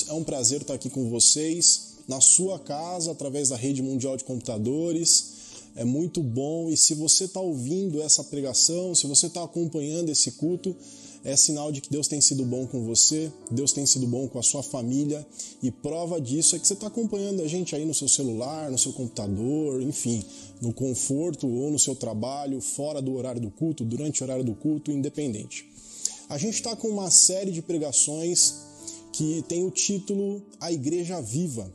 irmãos, é um prazer estar aqui com vocês, na sua casa, através da rede mundial de computadores. É muito bom e se você está ouvindo essa pregação, se você está acompanhando esse culto, é sinal de que Deus tem sido bom com você, Deus tem sido bom com a sua família e prova disso é que você está acompanhando a gente aí no seu celular, no seu computador, enfim, no conforto ou no seu trabalho, fora do horário do culto, durante o horário do culto, independente. A gente está com uma série de pregações que tem o título A Igreja Viva.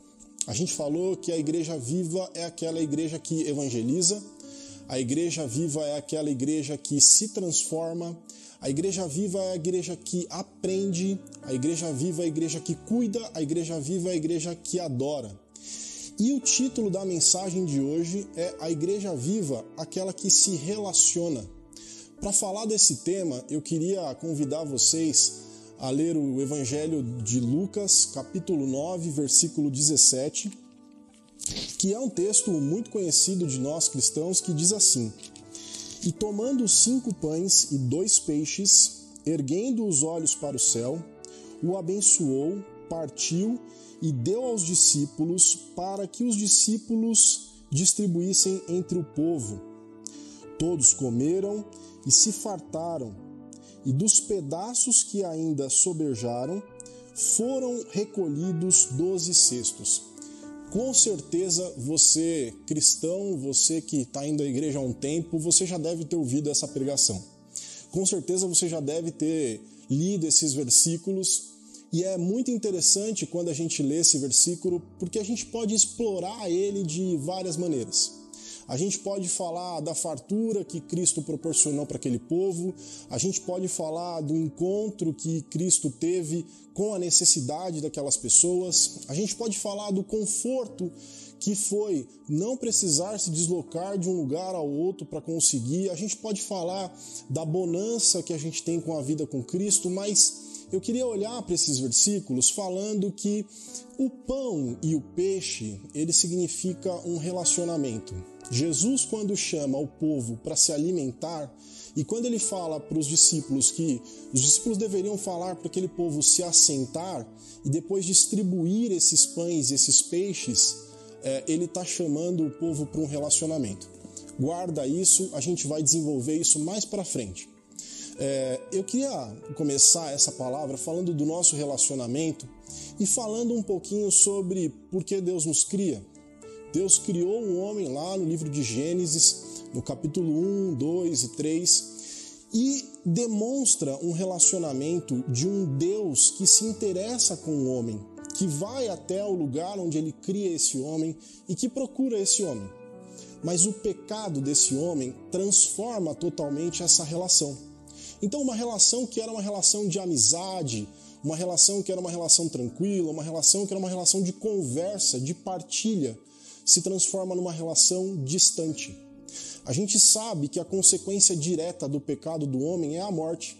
A gente falou que a Igreja Viva é aquela igreja que evangeliza, a Igreja Viva é aquela igreja que se transforma, a igreja viva é a igreja que aprende, a igreja viva é a igreja que cuida, a igreja viva é a igreja que adora. E o título da mensagem de hoje é A Igreja Viva, aquela que se relaciona. Para falar desse tema, eu queria convidar vocês a ler o Evangelho de Lucas, capítulo 9, versículo 17, que é um texto muito conhecido de nós cristãos que diz assim: e tomando cinco pães e dois peixes, erguendo os olhos para o céu, o abençoou, partiu e deu aos discípulos para que os discípulos distribuíssem entre o povo. Todos comeram e se fartaram, e dos pedaços que ainda sobejaram, foram recolhidos doze cestos. Com certeza você, cristão, você que está indo à igreja há um tempo, você já deve ter ouvido essa pregação. Com certeza você já deve ter lido esses versículos e é muito interessante quando a gente lê esse versículo porque a gente pode explorar ele de várias maneiras. A gente pode falar da fartura que Cristo proporcionou para aquele povo, a gente pode falar do encontro que Cristo teve com a necessidade daquelas pessoas, a gente pode falar do conforto que foi não precisar se deslocar de um lugar ao outro para conseguir, a gente pode falar da bonança que a gente tem com a vida com Cristo, mas eu queria olhar para esses versículos falando que o pão e o peixe, ele significa um relacionamento. Jesus, quando chama o povo para se alimentar, e quando ele fala para os discípulos que os discípulos deveriam falar para aquele povo se assentar e depois distribuir esses pães, esses peixes, é, ele está chamando o povo para um relacionamento. Guarda isso, a gente vai desenvolver isso mais para frente. É, eu queria começar essa palavra falando do nosso relacionamento e falando um pouquinho sobre por que Deus nos cria. Deus criou o homem lá no livro de Gênesis, no capítulo 1, 2 e 3, e demonstra um relacionamento de um Deus que se interessa com o homem, que vai até o lugar onde ele cria esse homem e que procura esse homem. Mas o pecado desse homem transforma totalmente essa relação. Então, uma relação que era uma relação de amizade, uma relação que era uma relação tranquila, uma relação que era uma relação de conversa, de partilha, se transforma numa relação distante. A gente sabe que a consequência direta do pecado do homem é a morte.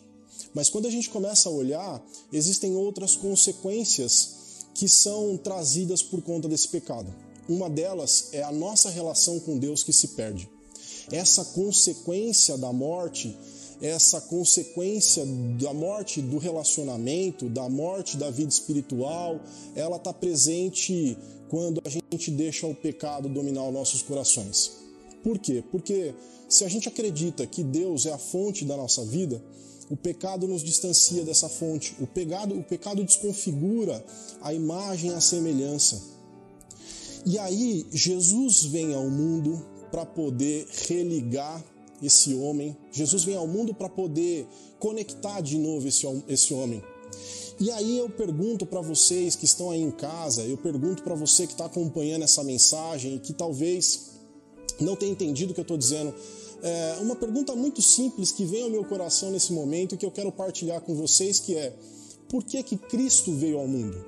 Mas quando a gente começa a olhar, existem outras consequências que são trazidas por conta desse pecado. Uma delas é a nossa relação com Deus que se perde. Essa consequência da morte, essa consequência da morte do relacionamento, da morte da vida espiritual, ela está presente quando a gente deixa o pecado dominar os nossos corações. Por quê? Porque se a gente acredita que Deus é a fonte da nossa vida, o pecado nos distancia dessa fonte. O pecado, o pecado desconfigura a imagem a semelhança. E aí Jesus vem ao mundo para poder religar esse homem. Jesus vem ao mundo para poder conectar de novo esse, esse homem. E aí eu pergunto para vocês que estão aí em casa, eu pergunto para você que está acompanhando essa mensagem e que talvez não tenha entendido o que eu estou dizendo, é uma pergunta muito simples que vem ao meu coração nesse momento e que eu quero partilhar com vocês, que é por que que Cristo veio ao mundo?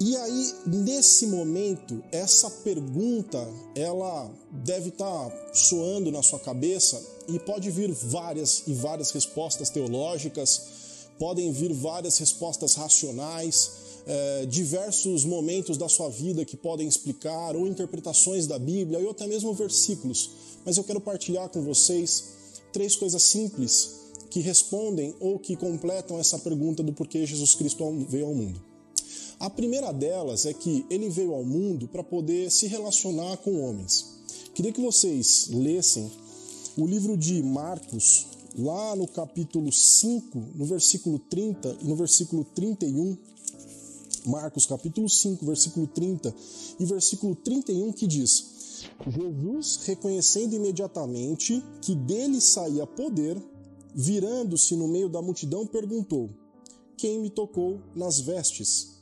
E aí, nesse momento, essa pergunta, ela deve estar tá soando na sua cabeça e pode vir várias e várias respostas teológicas, podem vir várias respostas racionais, é, diversos momentos da sua vida que podem explicar, ou interpretações da Bíblia, ou até mesmo versículos. Mas eu quero partilhar com vocês três coisas simples que respondem ou que completam essa pergunta do porquê Jesus Cristo veio ao mundo. A primeira delas é que ele veio ao mundo para poder se relacionar com homens. Queria que vocês lessem o livro de Marcos, lá no capítulo 5, no versículo 30 e no versículo 31. Marcos, capítulo 5, versículo 30 e versículo 31, que diz: Jesus, reconhecendo imediatamente que dele saía poder, virando-se no meio da multidão, perguntou: Quem me tocou nas vestes?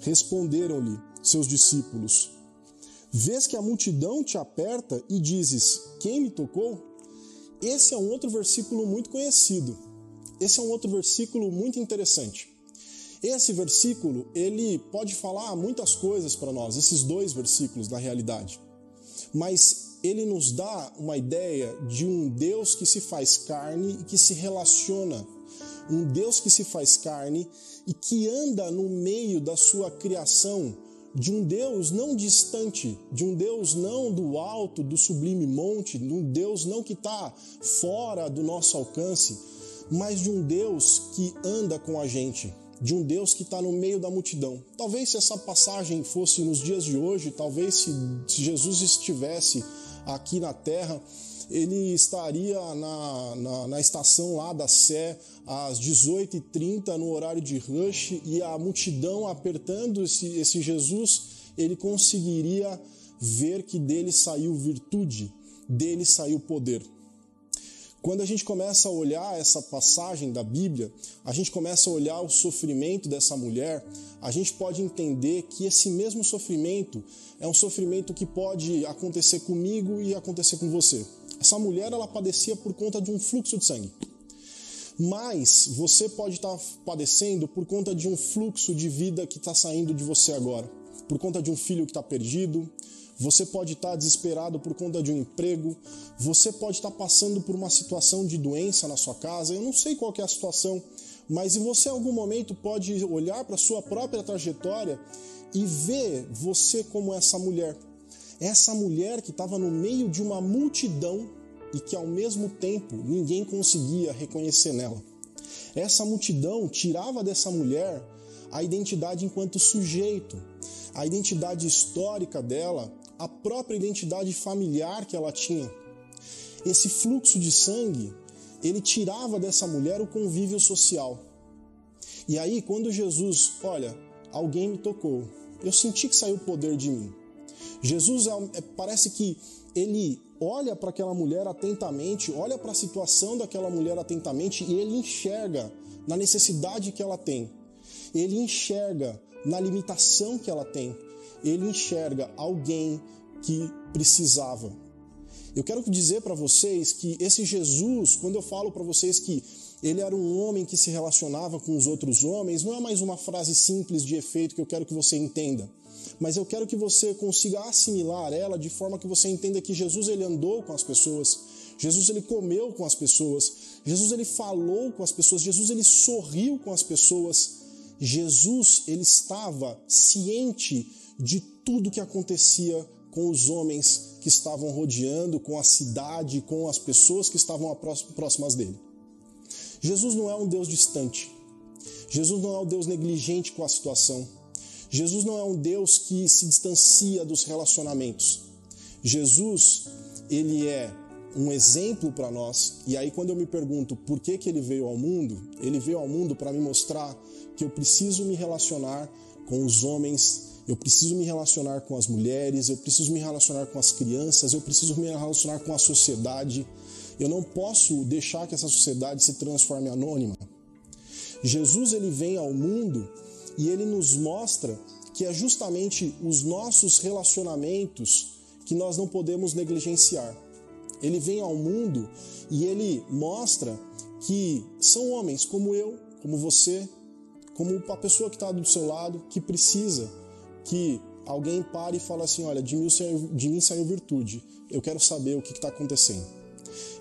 Responderam-lhe seus discípulos: Vês que a multidão te aperta e dizes: Quem me tocou? Esse é um outro versículo muito conhecido. Esse é um outro versículo muito interessante. Esse versículo, ele pode falar muitas coisas para nós, esses dois versículos na realidade. Mas ele nos dá uma ideia de um Deus que se faz carne e que se relaciona. Um Deus que se faz carne e que anda no meio da sua criação, de um Deus não distante, de um Deus não do alto, do sublime monte, de um Deus não que está fora do nosso alcance, mas de um Deus que anda com a gente, de um Deus que está no meio da multidão. Talvez se essa passagem fosse nos dias de hoje, talvez se, Jesus estivesse aqui na terra, ele estaria na, na, na, estação lá da Sé às 18h30 no horário de rush e a multidão apertando esse, esse Jesus, ele conseguiria ver que dele saiu virtude, dele saiu poder. Quando a gente começa a olhar essa passagem da Bíblia, a gente começa a olhar o sofrimento dessa mulher, a gente pode entender que esse mesmo sofrimento é um sofrimento que pode acontecer comigo e acontecer com você. Essa mulher ela padecia por conta de um fluxo de sangue. Mas você pode estar padecendo por conta de um fluxo de vida que está saindo de você agora, por conta de um filho que está perdido, você pode estar desesperado por conta de um emprego, você pode estar passando por uma situação de doença na sua casa, eu não sei qual é a situação, mas você em algum momento pode olhar para a sua própria trajetória e ver você como essa mulher. Essa mulher que estava no meio de uma multidão e que ao mesmo tempo ninguém conseguia reconhecer nela. Essa multidão tirava dessa mulher a identidade enquanto sujeito, a identidade histórica dela, a própria identidade familiar que ela tinha. Esse fluxo de sangue, ele tirava dessa mulher o convívio social. E aí, quando Jesus, olha, alguém me tocou, eu senti que saiu poder de mim. Jesus é, é parece que ele olha para aquela mulher atentamente, olha para a situação daquela mulher atentamente e ele enxerga na necessidade que ela tem. Ele enxerga na limitação que ela tem ele enxerga alguém que precisava. Eu quero dizer para vocês que esse Jesus, quando eu falo para vocês que ele era um homem que se relacionava com os outros homens, não é mais uma frase simples de efeito que eu quero que você entenda. Mas eu quero que você consiga assimilar ela de forma que você entenda que Jesus ele andou com as pessoas, Jesus ele comeu com as pessoas, Jesus ele falou com as pessoas, Jesus ele sorriu com as pessoas. Jesus ele estava ciente de tudo que acontecia com os homens que estavam rodeando, com a cidade, com as pessoas que estavam próximas dele. Jesus não é um Deus distante. Jesus não é um Deus negligente com a situação. Jesus não é um Deus que se distancia dos relacionamentos. Jesus, ele é um exemplo para nós. E aí quando eu me pergunto por que que ele veio ao mundo, ele veio ao mundo para me mostrar que eu preciso me relacionar com os homens eu preciso me relacionar com as mulheres, eu preciso me relacionar com as crianças, eu preciso me relacionar com a sociedade. Eu não posso deixar que essa sociedade se transforme anônima. Jesus ele vem ao mundo e ele nos mostra que é justamente os nossos relacionamentos que nós não podemos negligenciar. Ele vem ao mundo e ele mostra que são homens como eu, como você, como a pessoa que está do seu lado, que precisa que alguém pare e fale assim: olha, de mim saiu, de mim saiu virtude, eu quero saber o que está acontecendo.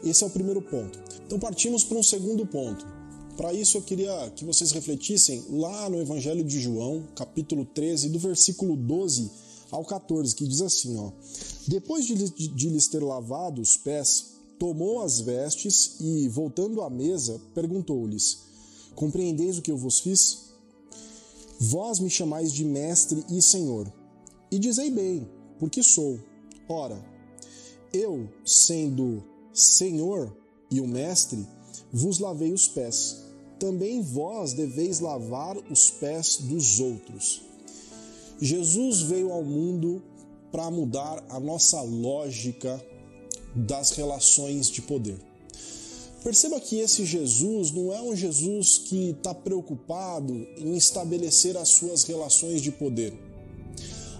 Esse é o primeiro ponto. Então partimos para um segundo ponto. Para isso eu queria que vocês refletissem lá no Evangelho de João, capítulo 13, do versículo 12 ao 14, que diz assim: ó, Depois de, de, de lhes ter lavado os pés, tomou as vestes e, voltando à mesa, perguntou-lhes: Compreendeis o que eu vos fiz? Vós me chamais de mestre e senhor, e dizei bem, porque sou. Ora, eu, sendo senhor e o mestre, vos lavei os pés. Também vós deveis lavar os pés dos outros. Jesus veio ao mundo para mudar a nossa lógica das relações de poder. Perceba que esse Jesus não é um Jesus que está preocupado em estabelecer as suas relações de poder.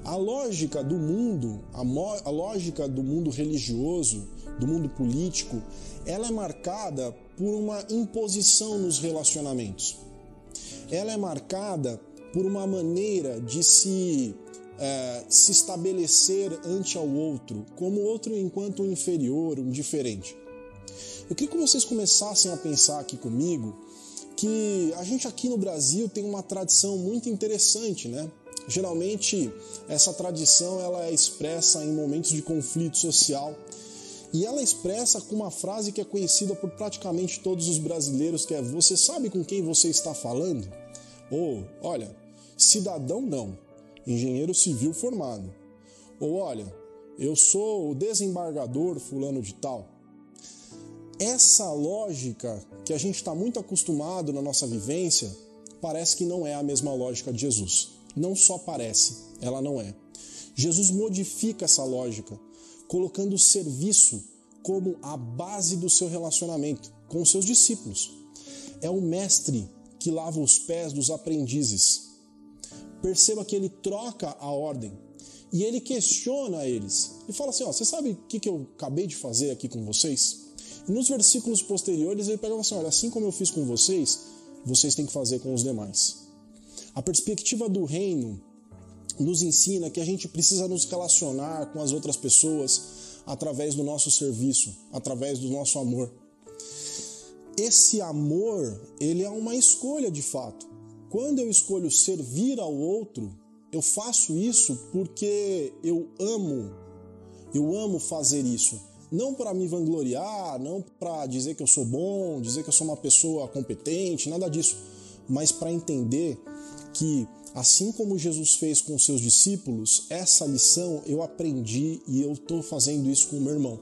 A lógica do mundo, a, a lógica do mundo religioso, do mundo político, ela é marcada por uma imposição nos relacionamentos. Ela é marcada por uma maneira de se é, se estabelecer ante ao outro, como outro enquanto um inferior, um diferente. Eu queria que vocês começassem a pensar aqui comigo que a gente aqui no Brasil tem uma tradição muito interessante, né? Geralmente essa tradição ela é expressa em momentos de conflito social e ela é expressa com uma frase que é conhecida por praticamente todos os brasileiros, que é você sabe com quem você está falando? Ou, olha, cidadão não, engenheiro civil formado. Ou olha, eu sou o desembargador fulano de tal. Essa lógica que a gente está muito acostumado na nossa vivência parece que não é a mesma lógica de Jesus. Não só parece, ela não é. Jesus modifica essa lógica, colocando o serviço como a base do seu relacionamento com os seus discípulos. É o mestre que lava os pés dos aprendizes. Perceba que ele troca a ordem e ele questiona eles. E fala assim: ó, você sabe o que, que eu acabei de fazer aqui com vocês? E nos versículos posteriores ele pega assim: olha, assim como eu fiz com vocês, vocês têm que fazer com os demais. A perspectiva do reino nos ensina que a gente precisa nos relacionar com as outras pessoas através do nosso serviço, através do nosso amor. Esse amor, ele é uma escolha de fato. Quando eu escolho servir ao outro, eu faço isso porque eu amo, eu amo fazer isso não para me vangloriar, não para dizer que eu sou bom, dizer que eu sou uma pessoa competente, nada disso, mas para entender que assim como Jesus fez com os seus discípulos, essa lição eu aprendi e eu estou fazendo isso com o meu irmão.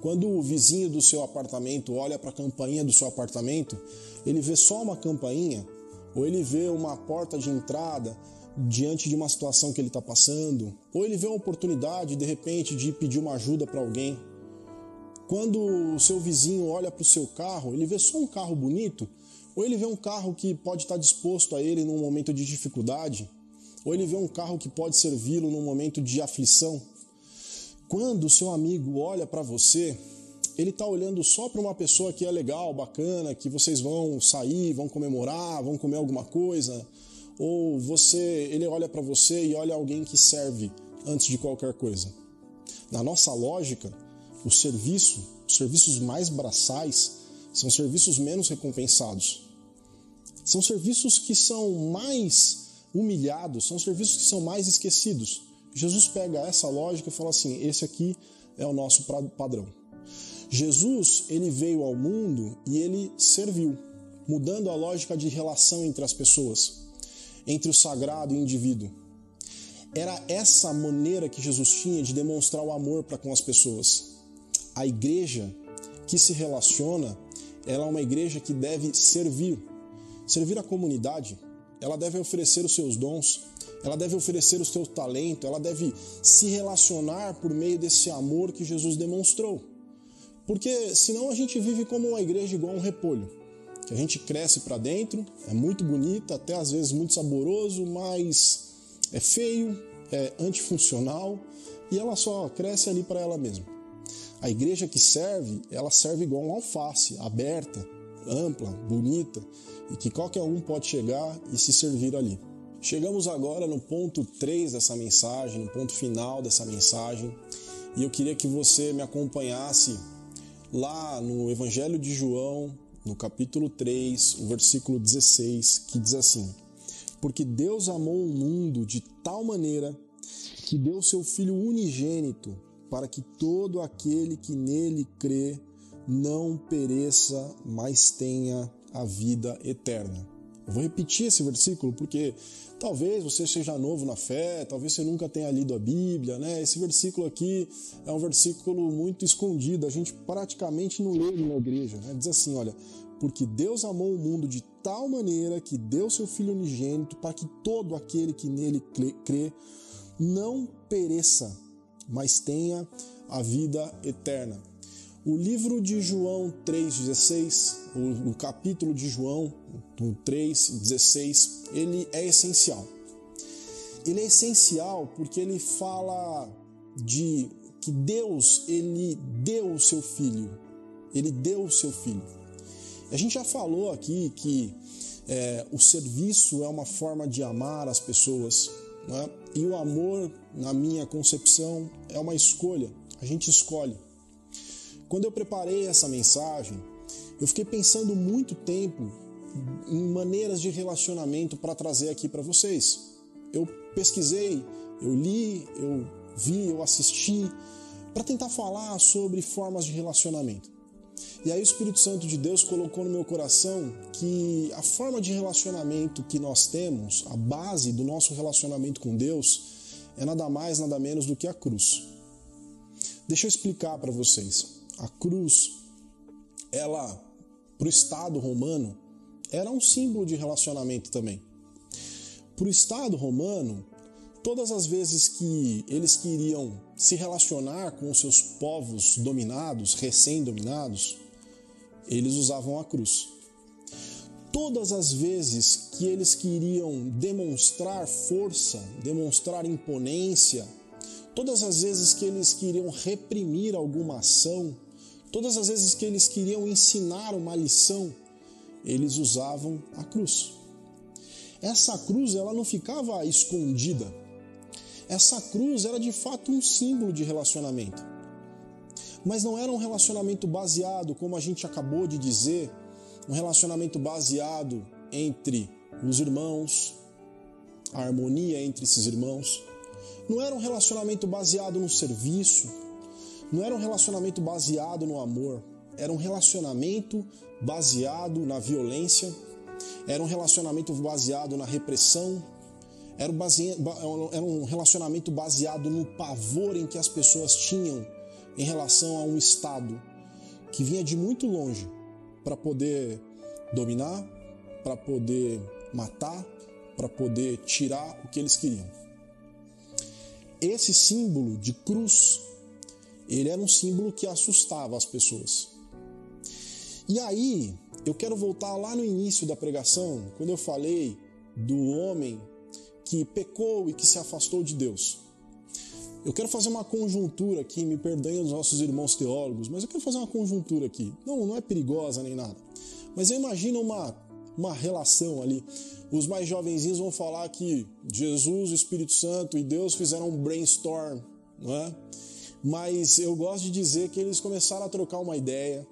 Quando o vizinho do seu apartamento olha para a campainha do seu apartamento, ele vê só uma campainha ou ele vê uma porta de entrada diante de uma situação que ele está passando, ou ele vê uma oportunidade de repente de pedir uma ajuda para alguém. Quando o seu vizinho olha para o seu carro, ele vê só um carro bonito, ou ele vê um carro que pode estar tá disposto a ele num momento de dificuldade, ou ele vê um carro que pode servi-lo num momento de aflição. Quando o seu amigo olha para você, ele está olhando só para uma pessoa que é legal, bacana, que vocês vão sair, vão comemorar, vão comer alguma coisa, ou você, ele olha para você e olha alguém que serve antes de qualquer coisa. Na nossa lógica, o serviço, os serviços mais braçais, são serviços menos recompensados. São serviços que são mais humilhados, são serviços que são mais esquecidos. Jesus pega essa lógica e fala assim: esse aqui é o nosso padrão. Jesus, ele veio ao mundo e ele serviu, mudando a lógica de relação entre as pessoas entre o sagrado e o indivíduo. Era essa maneira que Jesus tinha de demonstrar o amor para com as pessoas. A igreja que se relaciona, ela é uma igreja que deve servir, servir a comunidade. Ela deve oferecer os seus dons, ela deve oferecer o seu talento, ela deve se relacionar por meio desse amor que Jesus demonstrou. Porque senão a gente vive como uma igreja igual um repolho que a gente cresce para dentro, é muito bonita, até às vezes muito saboroso, mas é feio, é antifuncional e ela só cresce ali para ela mesma. A igreja que serve, ela serve igual um alface, aberta, ampla, bonita e que qualquer um pode chegar e se servir ali. Chegamos agora no ponto 3 dessa mensagem, no ponto final dessa mensagem, e eu queria que você me acompanhasse lá no Evangelho de João, no capítulo 3, o versículo 16, que diz assim: Porque Deus amou o mundo de tal maneira que deu seu Filho unigênito, para que todo aquele que nele crê não pereça, mas tenha a vida eterna. Eu vou repetir esse versículo porque talvez você seja novo na fé, talvez você nunca tenha lido a Bíblia, né? Esse versículo aqui é um versículo muito escondido, a gente praticamente não lê ele na igreja, né? Diz assim, olha, porque Deus amou o mundo de tal maneira que deu seu Filho unigênito para que todo aquele que nele crê não pereça, mas tenha a vida eterna. O livro de João 3,16, o, capítulo de João 3,16, ele é essencial. Ele é essencial porque ele fala de que Deus, ele deu o seu filho. Ele deu o seu filho. A gente já falou aqui que é, o serviço é uma forma de amar as pessoas. Né? E o amor, na minha concepção, é uma escolha. A gente escolhe. Quando eu preparei essa mensagem, eu fiquei pensando muito tempo em maneiras de relacionamento para trazer aqui para vocês. Eu pesquisei, eu li, eu vi, eu assisti para tentar falar sobre formas de relacionamento. E aí o Espírito Santo de Deus colocou no meu coração que a forma de relacionamento que nós temos, a base do nosso relacionamento com Deus, é nada mais, nada menos do que a cruz. Deixa eu explicar para vocês a cruz, ela, para o Estado romano, era um símbolo de relacionamento também. Para o Estado romano, todas as vezes que eles queriam se relacionar com os seus povos dominados, recém-dominados, eles usavam a cruz. Todas as vezes que eles queriam demonstrar força, demonstrar imponência, todas as vezes que eles queriam reprimir alguma ação, Todas as vezes que eles queriam ensinar uma lição, eles usavam a cruz. Essa cruz ela não ficava escondida. Essa cruz era de fato um símbolo de relacionamento. Mas não era um relacionamento baseado, como a gente acabou de dizer, um relacionamento baseado entre os irmãos, a harmonia entre esses irmãos. Não era um relacionamento baseado no serviço, não era um relacionamento baseado no amor, era um relacionamento baseado na violência, era um relacionamento baseado na repressão, era um relacionamento baseado no pavor em que as pessoas tinham em relação a um Estado que vinha de muito longe para poder dominar, para poder matar, para poder tirar o que eles queriam. Esse símbolo de cruz ele era um símbolo que assustava as pessoas. E aí, eu quero voltar lá no início da pregação, quando eu falei do homem que pecou e que se afastou de Deus. Eu quero fazer uma conjuntura aqui, me perdoem os nossos irmãos teólogos, mas eu quero fazer uma conjuntura aqui. Não, não é perigosa nem nada. Mas eu imagino uma, uma relação ali. Os mais jovenzinhos vão falar que Jesus, o Espírito Santo e Deus fizeram um brainstorm, não é? Mas eu gosto de dizer que eles começaram a trocar uma ideia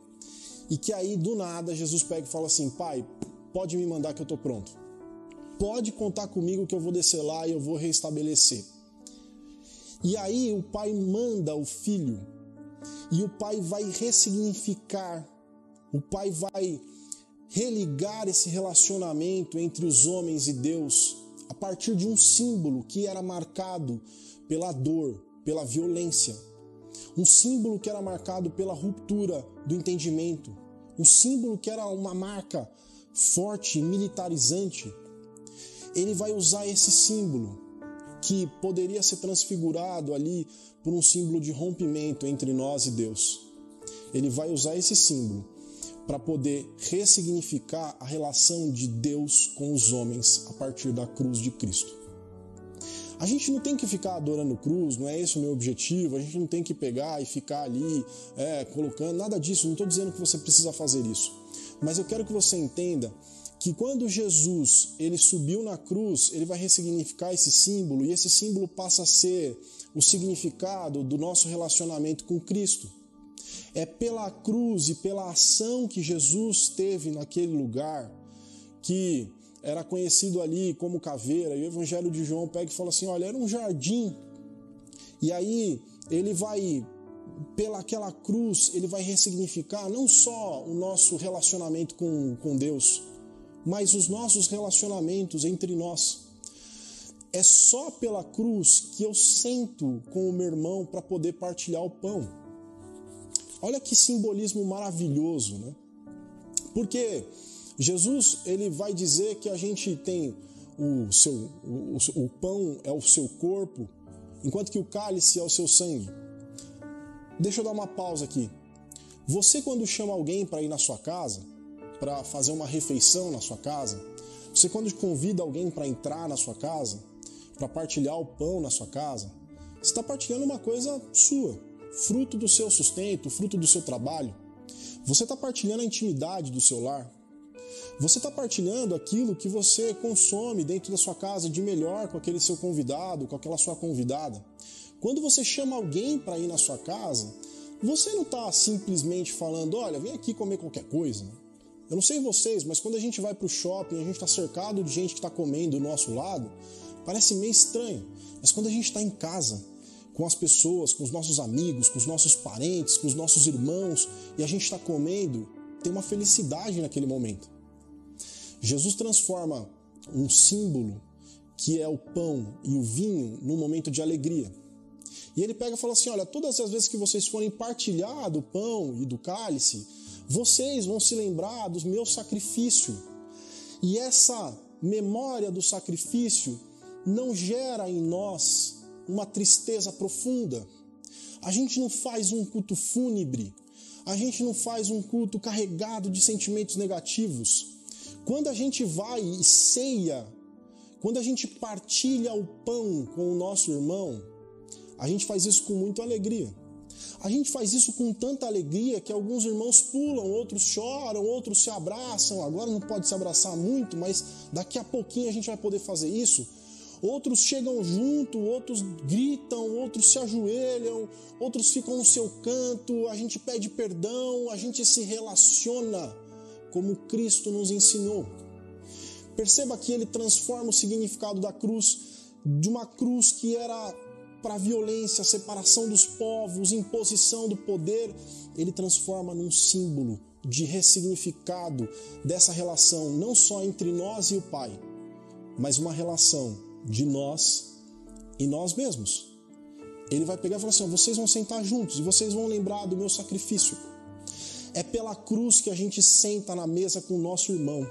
e que aí do nada Jesus pega e fala assim: Pai, pode me mandar que eu estou pronto. Pode contar comigo que eu vou descer lá e eu vou restabelecer. E aí o pai manda o filho e o pai vai ressignificar, o pai vai religar esse relacionamento entre os homens e Deus a partir de um símbolo que era marcado pela dor, pela violência um símbolo que era marcado pela ruptura do entendimento, um símbolo que era uma marca forte, militarizante. Ele vai usar esse símbolo que poderia ser transfigurado ali por um símbolo de rompimento entre nós e Deus. Ele vai usar esse símbolo para poder ressignificar a relação de Deus com os homens a partir da cruz de Cristo. A gente não tem que ficar adorando cruz, não é esse o meu objetivo. A gente não tem que pegar e ficar ali é, colocando nada disso. Não estou dizendo que você precisa fazer isso, mas eu quero que você entenda que quando Jesus ele subiu na cruz, ele vai ressignificar esse símbolo e esse símbolo passa a ser o significado do nosso relacionamento com Cristo. É pela cruz e pela ação que Jesus teve naquele lugar que era conhecido ali como caveira, e o Evangelho de João pega e fala assim: olha, era um jardim. E aí ele vai, pela aquela cruz, ele vai ressignificar não só o nosso relacionamento com, com Deus, mas os nossos relacionamentos entre nós. É só pela cruz que eu sento com o meu irmão para poder partilhar o pão. Olha que simbolismo maravilhoso, né? Porque Jesus ele vai dizer que a gente tem o seu o, o pão é o seu corpo, enquanto que o cálice é o seu sangue. Deixa eu dar uma pausa aqui. Você quando chama alguém para ir na sua casa, para fazer uma refeição na sua casa, você quando convida alguém para entrar na sua casa, para partilhar o pão na sua casa, você está partilhando uma coisa sua, fruto do seu sustento, fruto do seu trabalho. Você está partilhando a intimidade do seu lar. Você está partilhando aquilo que você consome dentro da sua casa de melhor com aquele seu convidado, com aquela sua convidada. Quando você chama alguém para ir na sua casa, você não está simplesmente falando, olha, vem aqui comer qualquer coisa. Eu não sei vocês, mas quando a gente vai para o shopping, a gente está cercado de gente que está comendo do nosso lado, parece meio estranho. Mas quando a gente está em casa, com as pessoas, com os nossos amigos, com os nossos parentes, com os nossos irmãos, e a gente está comendo, tem uma felicidade naquele momento. Jesus transforma um símbolo que é o pão e o vinho num momento de alegria. E ele pega e fala assim: Olha, todas as vezes que vocês forem partilhar do pão e do cálice, vocês vão se lembrar do meu sacrifício. E essa memória do sacrifício não gera em nós uma tristeza profunda. A gente não faz um culto fúnebre, a gente não faz um culto carregado de sentimentos negativos. Quando a gente vai e ceia, quando a gente partilha o pão com o nosso irmão, a gente faz isso com muita alegria. A gente faz isso com tanta alegria que alguns irmãos pulam, outros choram, outros se abraçam. Agora não pode se abraçar muito, mas daqui a pouquinho a gente vai poder fazer isso. Outros chegam junto, outros gritam, outros se ajoelham, outros ficam no seu canto. A gente pede perdão, a gente se relaciona como Cristo nos ensinou. Perceba que ele transforma o significado da cruz de uma cruz que era para violência, separação dos povos, imposição do poder, ele transforma num símbolo de ressignificado dessa relação, não só entre nós e o Pai, mas uma relação de nós e nós mesmos. Ele vai pegar e falar assim: vocês vão sentar juntos e vocês vão lembrar do meu sacrifício. É pela cruz que a gente senta na mesa com o nosso irmão.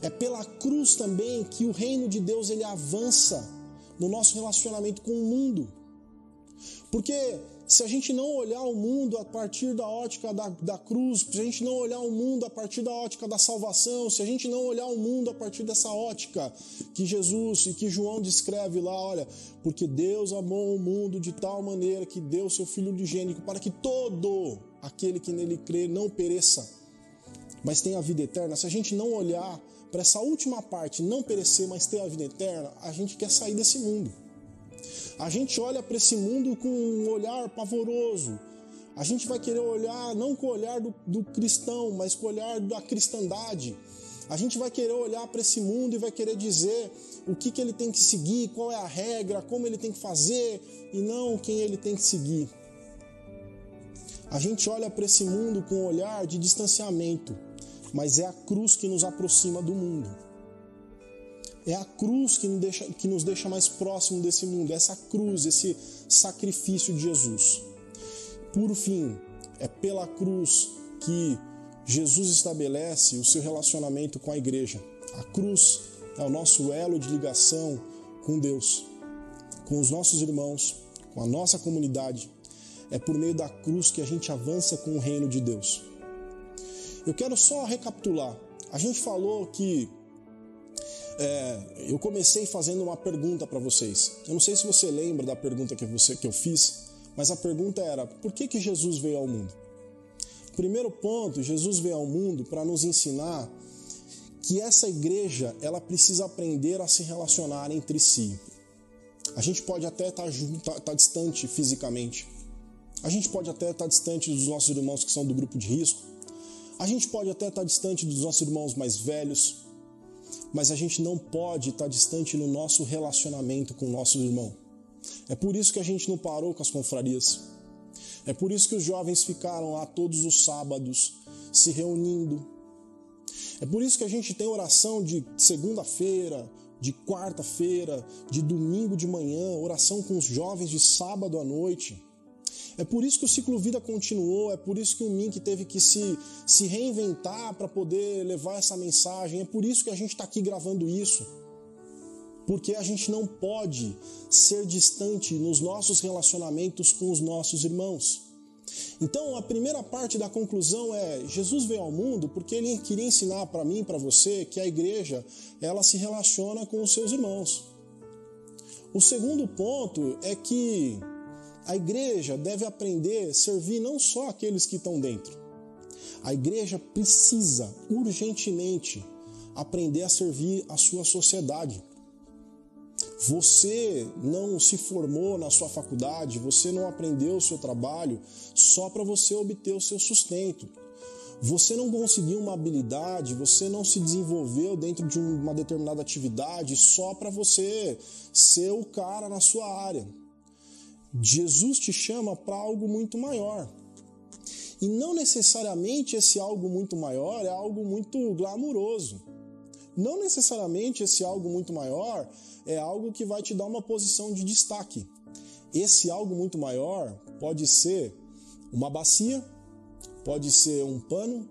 É pela cruz também que o reino de Deus ele avança no nosso relacionamento com o mundo. Porque se a gente não olhar o mundo a partir da ótica da, da cruz, se a gente não olhar o mundo a partir da ótica da salvação, se a gente não olhar o mundo a partir dessa ótica que Jesus e que João descreve lá, olha, porque Deus amou o mundo de tal maneira que deu seu Filho unigênito para que todo aquele que nele crê não pereça, mas tenha a vida eterna. Se a gente não olhar para essa última parte não perecer, mas ter a vida eterna, a gente quer sair desse mundo. A gente olha para esse mundo com um olhar pavoroso. A gente vai querer olhar não com o olhar do, do cristão, mas com o olhar da cristandade. A gente vai querer olhar para esse mundo e vai querer dizer o que, que ele tem que seguir, qual é a regra, como ele tem que fazer e não quem ele tem que seguir. A gente olha para esse mundo com um olhar de distanciamento mas é a cruz que nos aproxima do mundo. É a cruz que nos deixa, que nos deixa mais próximo desse mundo, essa cruz, esse sacrifício de Jesus. Por fim, é pela cruz que Jesus estabelece o seu relacionamento com a igreja. A cruz é o nosso elo de ligação com Deus, com os nossos irmãos, com a nossa comunidade. É por meio da cruz que a gente avança com o reino de Deus. Eu quero só recapitular. A gente falou que é, eu comecei fazendo uma pergunta para vocês. Eu não sei se você lembra da pergunta que, você, que eu fiz, mas a pergunta era: por que, que Jesus veio ao mundo? Primeiro ponto, Jesus veio ao mundo para nos ensinar que essa igreja ela precisa aprender a se relacionar entre si. A gente pode até estar tá, tá, tá distante fisicamente, a gente pode até estar distante dos nossos irmãos que são do grupo de risco, a gente pode até estar distante dos nossos irmãos mais velhos, mas a gente não pode estar distante no nosso relacionamento com o nosso irmão. É por isso que a gente não parou com as confrarias. É por isso que os jovens ficaram lá todos os sábados se reunindo. É por isso que a gente tem oração de segunda-feira, de quarta-feira, de domingo de manhã, oração com os jovens de sábado à noite. É por isso que o ciclo vida continuou, é por isso que o Mink teve que se, se reinventar para poder levar essa mensagem, é por isso que a gente está aqui gravando isso. Porque a gente não pode ser distante nos nossos relacionamentos com os nossos irmãos. Então, a primeira parte da conclusão é: Jesus veio ao mundo porque ele queria ensinar para mim, para você, que a igreja, ela se relaciona com os seus irmãos. O segundo ponto é que a igreja deve aprender a servir não só aqueles que estão dentro. A igreja precisa urgentemente aprender a servir a sua sociedade. Você não se formou na sua faculdade, você não aprendeu o seu trabalho só para você obter o seu sustento. Você não conseguiu uma habilidade, você não se desenvolveu dentro de uma determinada atividade só para você ser o cara na sua área. Jesus te chama para algo muito maior. E não necessariamente esse algo muito maior é algo muito glamuroso. Não necessariamente esse algo muito maior é algo que vai te dar uma posição de destaque. Esse algo muito maior pode ser uma bacia, pode ser um pano,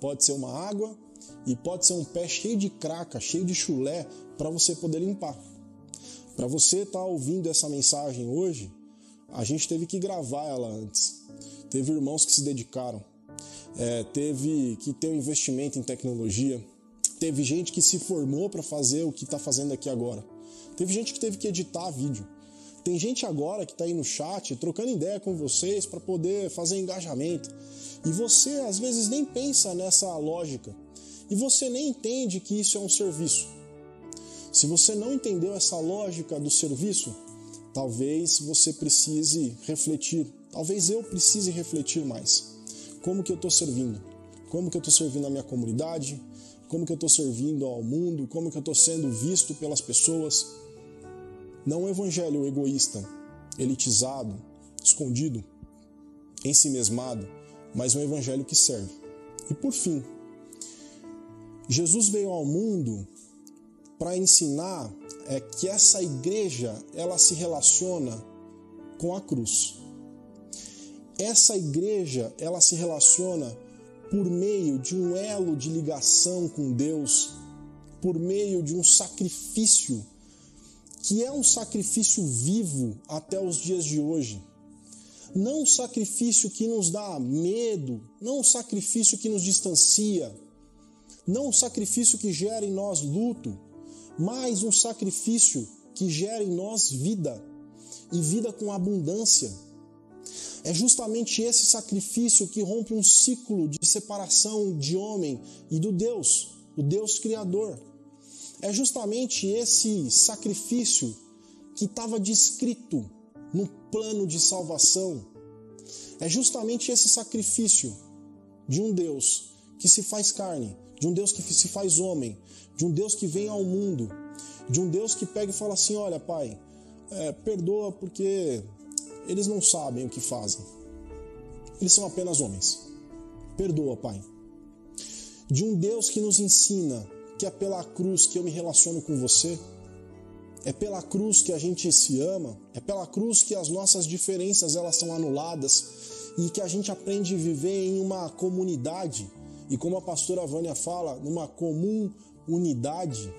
pode ser uma água e pode ser um pé cheio de craca, cheio de chulé para você poder limpar. Para você estar tá ouvindo essa mensagem hoje, a gente teve que gravar ela antes. Teve irmãos que se dedicaram, é, teve que ter um investimento em tecnologia, teve gente que se formou para fazer o que está fazendo aqui agora. Teve gente que teve que editar vídeo. Tem gente agora que está aí no chat trocando ideia com vocês para poder fazer engajamento. E você às vezes nem pensa nessa lógica. E você nem entende que isso é um serviço. Se você não entendeu essa lógica do serviço, talvez você precise refletir. Talvez eu precise refletir mais. Como que eu estou servindo? Como que eu estou servindo a minha comunidade? Como que eu estou servindo ao mundo? Como que eu estou sendo visto pelas pessoas? Não um evangelho egoísta, elitizado, escondido, ensimesmado, mas um evangelho que serve. E por fim, Jesus veio ao mundo para ensinar é que essa igreja ela se relaciona com a cruz. Essa igreja ela se relaciona por meio de um elo de ligação com Deus, por meio de um sacrifício que é um sacrifício vivo até os dias de hoje. Não um sacrifício que nos dá medo, não um sacrifício que nos distancia, não um sacrifício que gera em nós luto, mas um sacrifício que gera em nós vida e vida com abundância. É justamente esse sacrifício que rompe um ciclo de separação de homem e do Deus, o Deus Criador. É justamente esse sacrifício que estava descrito no plano de salvação. É justamente esse sacrifício de um Deus que se faz carne, de um Deus que se faz homem, de um Deus que vem ao mundo, de um Deus que pega e fala assim: Olha, Pai, é, perdoa porque eles não sabem o que fazem. Eles são apenas homens. Perdoa, Pai. De um Deus que nos ensina que é pela cruz que eu me relaciono com você, é pela cruz que a gente se ama, é pela cruz que as nossas diferenças elas são anuladas e que a gente aprende a viver em uma comunidade e como a pastora Vânia fala, numa comum unidade.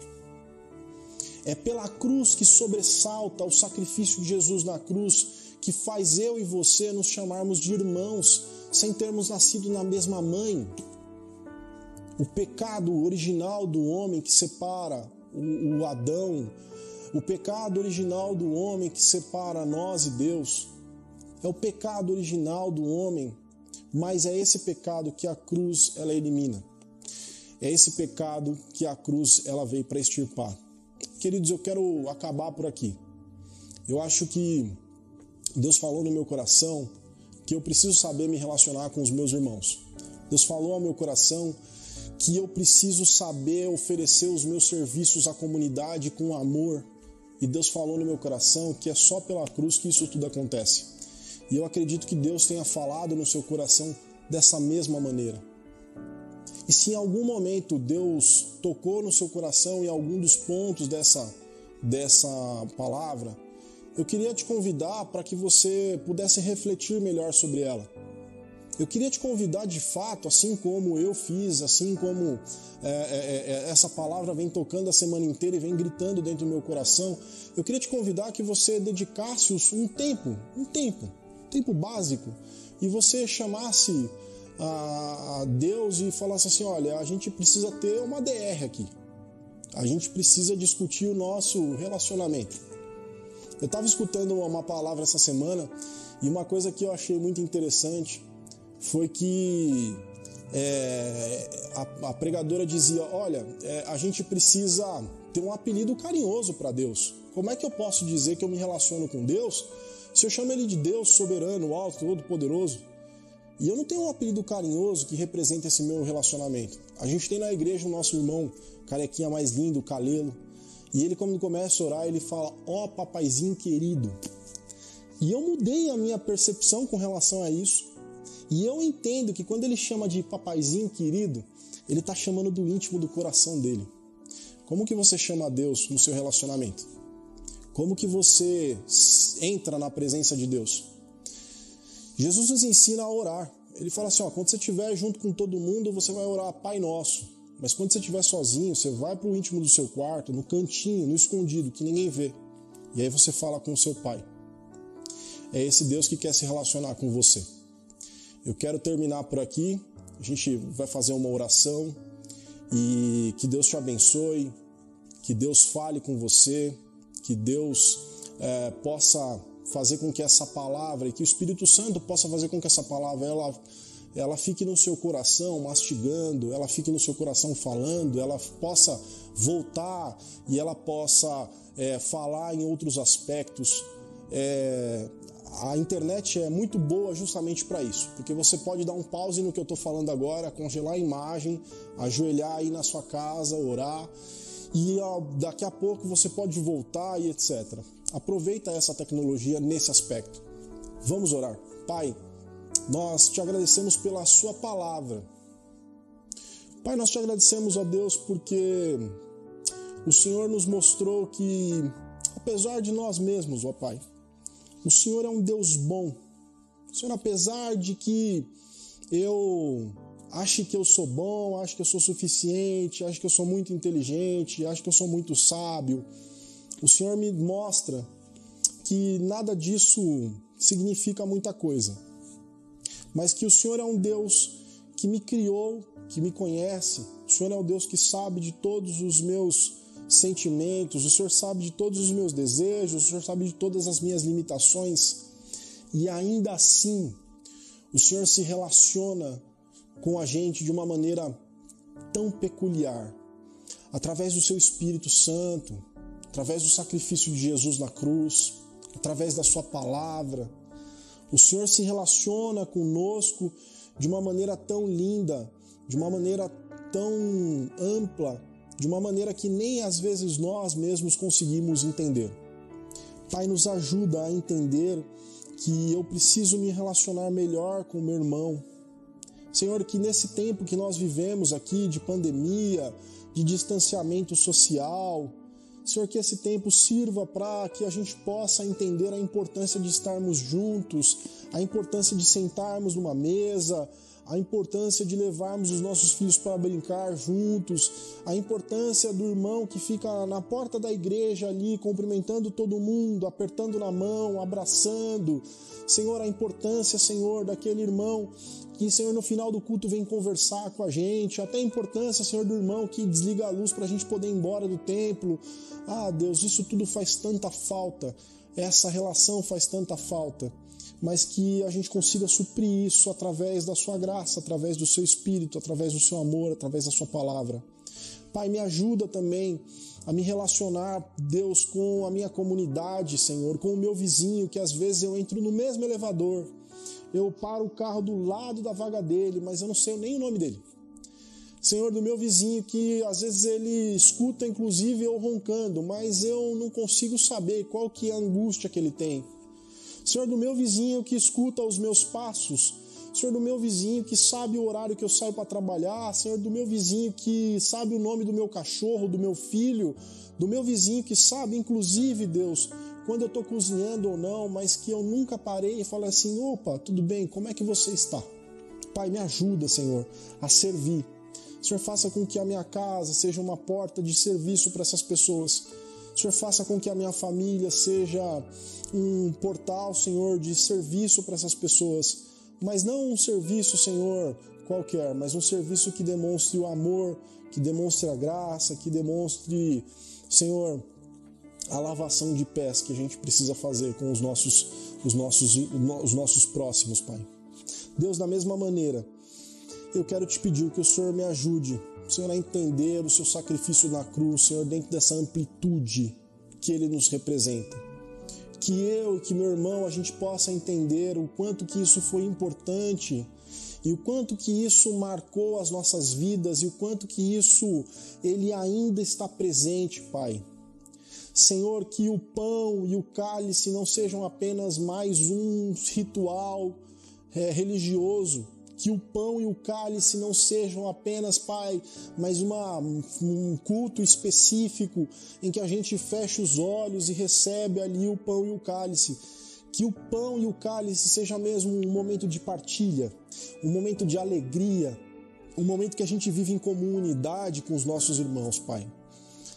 É pela cruz que sobressalta o sacrifício de Jesus na cruz que faz eu e você nos chamarmos de irmãos sem termos nascido na mesma mãe, o pecado original do homem que separa o, Adão, o pecado original do homem que separa nós e Deus, é o pecado original do homem, mas é esse pecado que a cruz ela elimina. É esse pecado que a cruz ela veio para extirpar. Queridos, eu quero acabar por aqui. Eu acho que Deus falou no meu coração que eu preciso saber me relacionar com os meus irmãos. Deus falou ao meu coração que eu preciso saber oferecer os meus serviços à comunidade com amor. E Deus falou no meu coração que é só pela cruz que isso tudo acontece. E eu acredito que Deus tenha falado no seu coração dessa mesma maneira. E se em algum momento Deus tocou no seu coração em algum dos pontos dessa, dessa palavra, eu queria te convidar para que você pudesse refletir melhor sobre ela. Eu queria te convidar de fato, assim como eu fiz, assim como é, é, é, é, essa palavra vem tocando a semana inteira e vem gritando dentro do meu coração, eu queria te convidar que você dedicasse um tempo, um tempo, tempo básico, e você chamasse a Deus e falasse assim: olha, a gente precisa ter uma DR aqui, a gente precisa discutir o nosso relacionamento. Eu estava escutando uma palavra essa semana e uma coisa que eu achei muito interessante foi que é, a, a, pregadora dizia: Olha, é, a gente precisa ter um apelido carinhoso para Deus. Como é que eu posso dizer que eu me relaciono com Deus se eu chamo Ele de Deus soberano, alto, todo-poderoso? E eu não tenho um apelido carinhoso que represente esse meu relacionamento. A gente tem na igreja o nosso irmão, carequinha mais lindo, Calelo, e ele, quando começa a orar, ele fala: Ó oh, papaizinho querido. E eu mudei a minha percepção com relação a isso. E eu entendo que quando ele chama de papaizinho querido, ele está chamando do íntimo do coração dele. Como que você chama a Deus no seu relacionamento? Como que você entra na presença de Deus? Jesus nos ensina a orar. Ele fala assim: ó, quando você estiver junto com todo mundo, você vai orar Pai Nosso. Mas quando você estiver sozinho, você vai para o íntimo do seu quarto, no cantinho, no escondido, que ninguém vê. E aí você fala com o seu Pai. É esse Deus que quer se relacionar com você. Eu quero terminar por aqui. A gente vai fazer uma oração e que Deus te abençoe, que Deus fale com você, que Deus é, possa fazer com que essa palavra e que o Espírito Santo possa fazer com que essa palavra ela, ela fique no seu coração mastigando, ela fique no seu coração falando, ela possa voltar e ela possa é, falar em outros aspectos. É, a internet é muito boa justamente para isso, porque você pode dar um pause no que eu estou falando agora, congelar a imagem, ajoelhar aí na sua casa, orar, e daqui a pouco você pode voltar e etc. Aproveita essa tecnologia nesse aspecto. Vamos orar. Pai, nós te agradecemos pela Sua palavra. Pai, nós te agradecemos, ó Deus, porque o Senhor nos mostrou que, apesar de nós mesmos, ó Pai, o Senhor é um Deus bom. Senhor, apesar de que eu ache que eu sou bom, acho que eu sou suficiente, acho que eu sou muito inteligente, acho que eu sou muito sábio, o Senhor me mostra que nada disso significa muita coisa, mas que o Senhor é um Deus que me criou, que me conhece, o Senhor é o Deus que sabe de todos os meus sentimentos, o Senhor sabe de todos os meus desejos, o Senhor sabe de todas as minhas limitações, e ainda assim, o Senhor se relaciona com a gente de uma maneira tão peculiar, através do seu Espírito Santo, através do sacrifício de Jesus na cruz, através da Sua palavra. O Senhor se relaciona conosco de uma maneira tão linda, de uma maneira tão ampla, de uma maneira que nem às vezes nós mesmos conseguimos entender. Pai, nos ajuda a entender que eu preciso me relacionar melhor com meu irmão. Senhor, que nesse tempo que nós vivemos aqui de pandemia, de distanciamento social, Senhor, que esse tempo sirva para que a gente possa entender a importância de estarmos juntos, a importância de sentarmos numa mesa, a importância de levarmos os nossos filhos para brincar juntos, a importância do irmão que fica na porta da igreja ali cumprimentando todo mundo, apertando na mão, abraçando. Senhor, a importância, Senhor, daquele irmão que, Senhor, no final do culto vem conversar com a gente, até a importância, Senhor, do irmão que desliga a luz para a gente poder ir embora do templo. Ah, Deus, isso tudo faz tanta falta, essa relação faz tanta falta mas que a gente consiga suprir isso através da sua graça, através do seu espírito, através do seu amor, através da sua palavra. Pai, me ajuda também a me relacionar, Deus, com a minha comunidade, Senhor, com o meu vizinho, que às vezes eu entro no mesmo elevador, eu paro o carro do lado da vaga dele, mas eu não sei nem o nome dele. Senhor, do meu vizinho, que às vezes ele escuta inclusive eu roncando, mas eu não consigo saber qual que é a angústia que ele tem. Senhor, do meu vizinho que escuta os meus passos, Senhor, do meu vizinho que sabe o horário que eu saio para trabalhar, Senhor, do meu vizinho que sabe o nome do meu cachorro, do meu filho, do meu vizinho que sabe, inclusive, Deus, quando eu estou cozinhando ou não, mas que eu nunca parei e falei assim: opa, tudo bem, como é que você está? Pai, me ajuda, Senhor, a servir. Senhor, faça com que a minha casa seja uma porta de serviço para essas pessoas. Senhor, faça com que a minha família seja um portal, Senhor, de serviço para essas pessoas mas não um serviço, Senhor, qualquer, mas um serviço que demonstre o amor, que demonstre a graça, que demonstre, Senhor, a lavação de pés que a gente precisa fazer com os nossos, os nossos, os nossos próximos, Pai. Deus, da mesma maneira, eu quero te pedir que o Senhor me ajude, Senhor, a entender o seu sacrifício na cruz, Senhor, dentro dessa amplitude que ele nos representa que eu e que meu irmão a gente possa entender o quanto que isso foi importante e o quanto que isso marcou as nossas vidas e o quanto que isso ele ainda está presente, Pai. Senhor, que o pão e o cálice não sejam apenas mais um ritual é, religioso, que o pão e o cálice não sejam apenas, Pai, mas uma, um culto específico em que a gente fecha os olhos e recebe ali o pão e o cálice. Que o pão e o cálice seja mesmo um momento de partilha, um momento de alegria, um momento que a gente vive em comunidade com os nossos irmãos, Pai.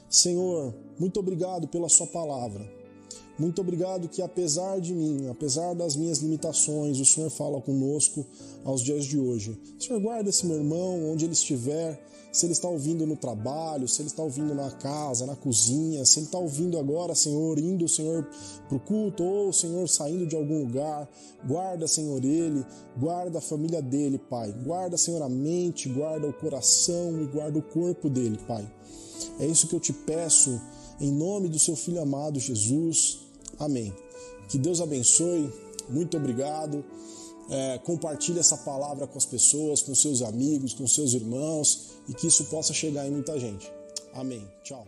Senhor, muito obrigado pela Sua palavra. Muito obrigado que, apesar de mim, apesar das minhas limitações, o Senhor fala conosco aos dias de hoje. Senhor, guarda esse meu irmão onde ele estiver, se ele está ouvindo no trabalho, se ele está ouvindo na casa, na cozinha, se ele está ouvindo agora, Senhor, indo, Senhor, para o culto, ou, Senhor, saindo de algum lugar. Guarda, Senhor, ele, guarda a família dele, Pai. Guarda, Senhor, a mente, guarda o coração e guarda o corpo dele, Pai. É isso que eu te peço, em nome do seu Filho amado Jesus. Amém. Que Deus abençoe. Muito obrigado. É, compartilhe essa palavra com as pessoas, com seus amigos, com seus irmãos e que isso possa chegar em muita gente. Amém. Tchau.